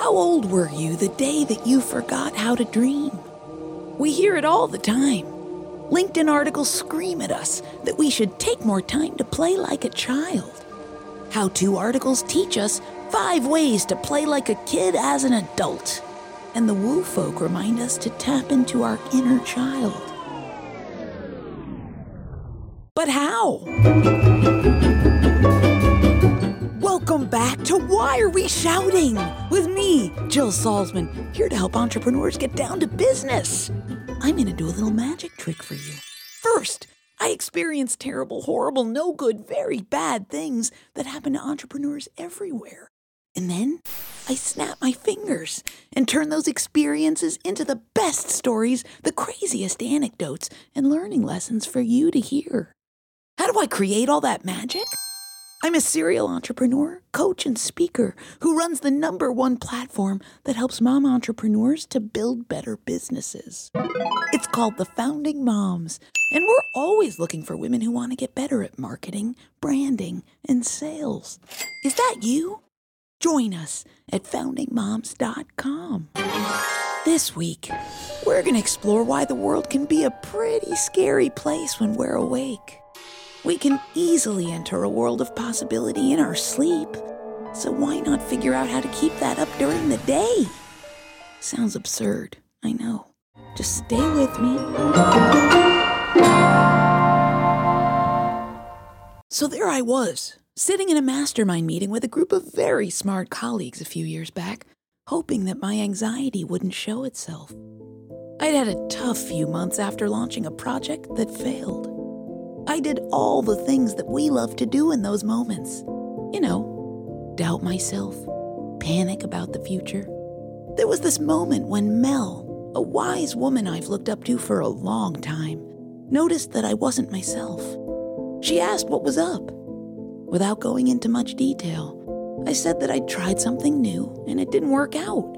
How old were you the day that you forgot how to dream? We hear it all the time. LinkedIn articles scream at us that we should take more time to play like a child. How to articles teach us five ways to play like a kid as an adult. And the woo folk remind us to tap into our inner child. But how? Welcome back to Why Are We Shouting? With me, Jill Salzman, here to help entrepreneurs get down to business. I'm going to do a little magic trick for you. First, I experience terrible, horrible, no good, very bad things that happen to entrepreneurs everywhere. And then I snap my fingers and turn those experiences into the best stories, the craziest anecdotes, and learning lessons for you to hear. How do I create all that magic? I'm a serial entrepreneur, coach, and speaker who runs the number one platform that helps mom entrepreneurs to build better businesses. It's called The Founding Moms, and we're always looking for women who want to get better at marketing, branding, and sales. Is that you? Join us at foundingmoms.com. This week, we're going to explore why the world can be a pretty scary place when we're awake. We can easily enter a world of possibility in our sleep. So why not figure out how to keep that up during the day? Sounds absurd, I know. Just stay with me. So there I was, sitting in a mastermind meeting with a group of very smart colleagues a few years back, hoping that my anxiety wouldn't show itself. I'd had a tough few months after launching a project that failed. I did all the things that we love to do in those moments. You know, doubt myself, panic about the future. There was this moment when Mel, a wise woman I've looked up to for a long time, noticed that I wasn't myself. She asked what was up. Without going into much detail, I said that I'd tried something new and it didn't work out,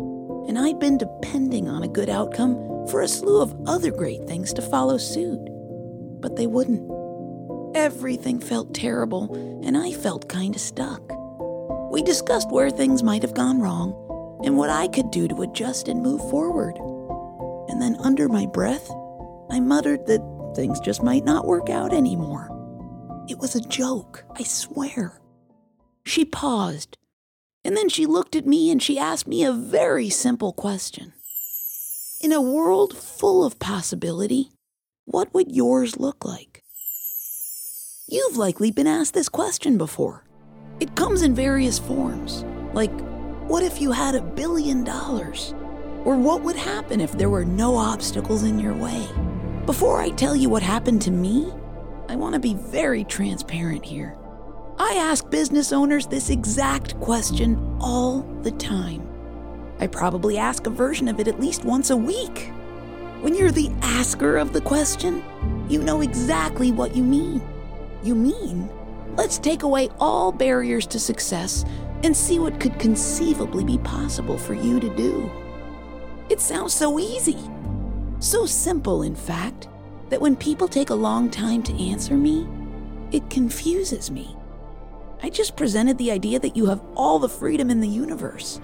and I'd been depending on a good outcome for a slew of other great things to follow suit. But they wouldn't. Everything felt terrible, and I felt kind of stuck. We discussed where things might have gone wrong and what I could do to adjust and move forward. And then, under my breath, I muttered that things just might not work out anymore. It was a joke, I swear. She paused, and then she looked at me and she asked me a very simple question. In a world full of possibility, what would yours look like? You've likely been asked this question before. It comes in various forms, like, what if you had a billion dollars? Or what would happen if there were no obstacles in your way? Before I tell you what happened to me, I want to be very transparent here. I ask business owners this exact question all the time. I probably ask a version of it at least once a week. When you're the asker of the question, you know exactly what you mean. You mean? Let's take away all barriers to success and see what could conceivably be possible for you to do. It sounds so easy. So simple, in fact, that when people take a long time to answer me, it confuses me. I just presented the idea that you have all the freedom in the universe.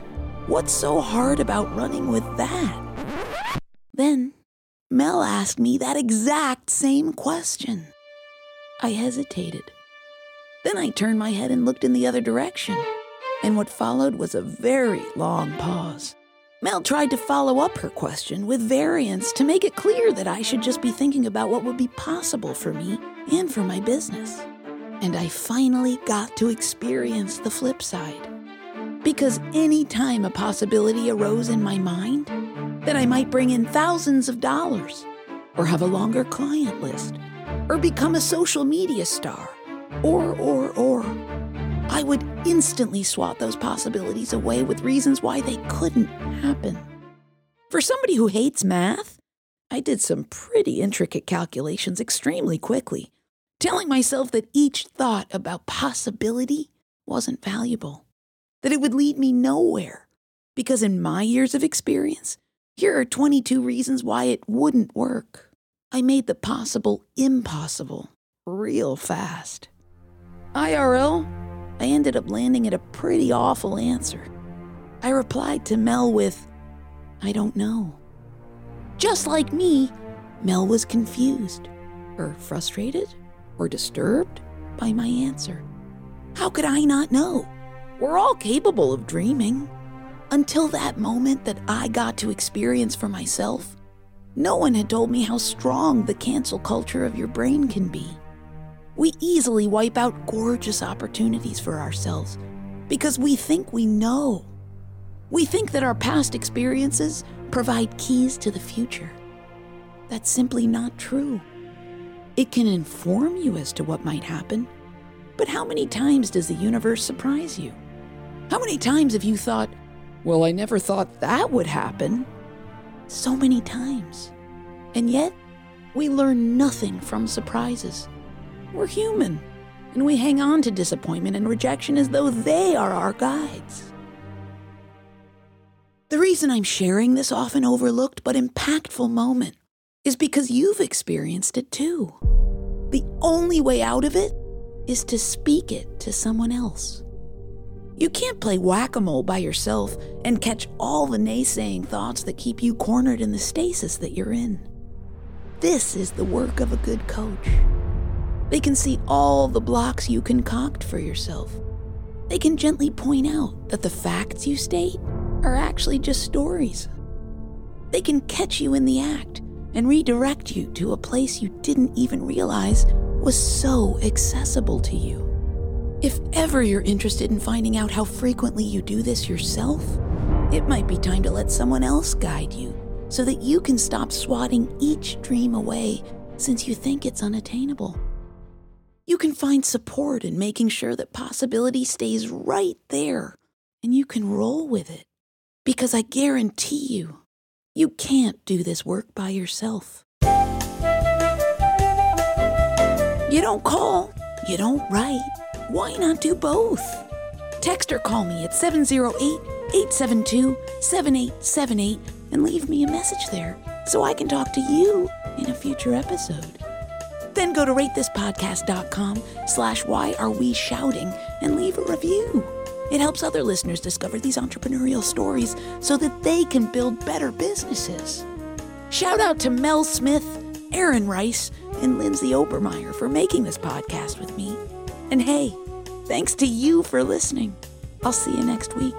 What's so hard about running with that? Then, Mel asked me that exact same question. I hesitated. Then I turned my head and looked in the other direction, and what followed was a very long pause. Mel tried to follow up her question with variants to make it clear that I should just be thinking about what would be possible for me and for my business. And I finally got to experience the flip side. Because any time a possibility arose in my mind, that I might bring in thousands of dollars, or have a longer client list, or become a social media star, or, or, or. I would instantly swat those possibilities away with reasons why they couldn't happen. For somebody who hates math, I did some pretty intricate calculations extremely quickly, telling myself that each thought about possibility wasn't valuable, that it would lead me nowhere, because in my years of experience, here are 22 reasons why it wouldn't work. I made the possible impossible real fast. IRL, I ended up landing at a pretty awful answer. I replied to Mel with, I don't know. Just like me, Mel was confused, or frustrated, or disturbed by my answer. How could I not know? We're all capable of dreaming. Until that moment that I got to experience for myself, no one had told me how strong the cancel culture of your brain can be. We easily wipe out gorgeous opportunities for ourselves because we think we know. We think that our past experiences provide keys to the future. That's simply not true. It can inform you as to what might happen, but how many times does the universe surprise you? How many times have you thought, well, I never thought that would happen? So many times. And yet, we learn nothing from surprises. We're human, and we hang on to disappointment and rejection as though they are our guides. The reason I'm sharing this often overlooked but impactful moment is because you've experienced it too. The only way out of it is to speak it to someone else. You can't play whack a mole by yourself and catch all the naysaying thoughts that keep you cornered in the stasis that you're in. This is the work of a good coach. They can see all the blocks you concoct for yourself. They can gently point out that the facts you state are actually just stories. They can catch you in the act and redirect you to a place you didn't even realize was so accessible to you. If ever you're interested in finding out how frequently you do this yourself, it might be time to let someone else guide you so that you can stop swatting each dream away since you think it's unattainable. You can find support in making sure that possibility stays right there and you can roll with it. Because I guarantee you, you can't do this work by yourself. You don't call, you don't write. Why not do both? Text or call me at 708 872 7878 and leave me a message there so I can talk to you in a future episode. Then go to ratethispodcast.com slash why are we shouting and leave a review. It helps other listeners discover these entrepreneurial stories so that they can build better businesses. Shout out to Mel Smith, Aaron Rice, and Lindsay Obermeyer for making this podcast with me. And hey, thanks to you for listening. I'll see you next week.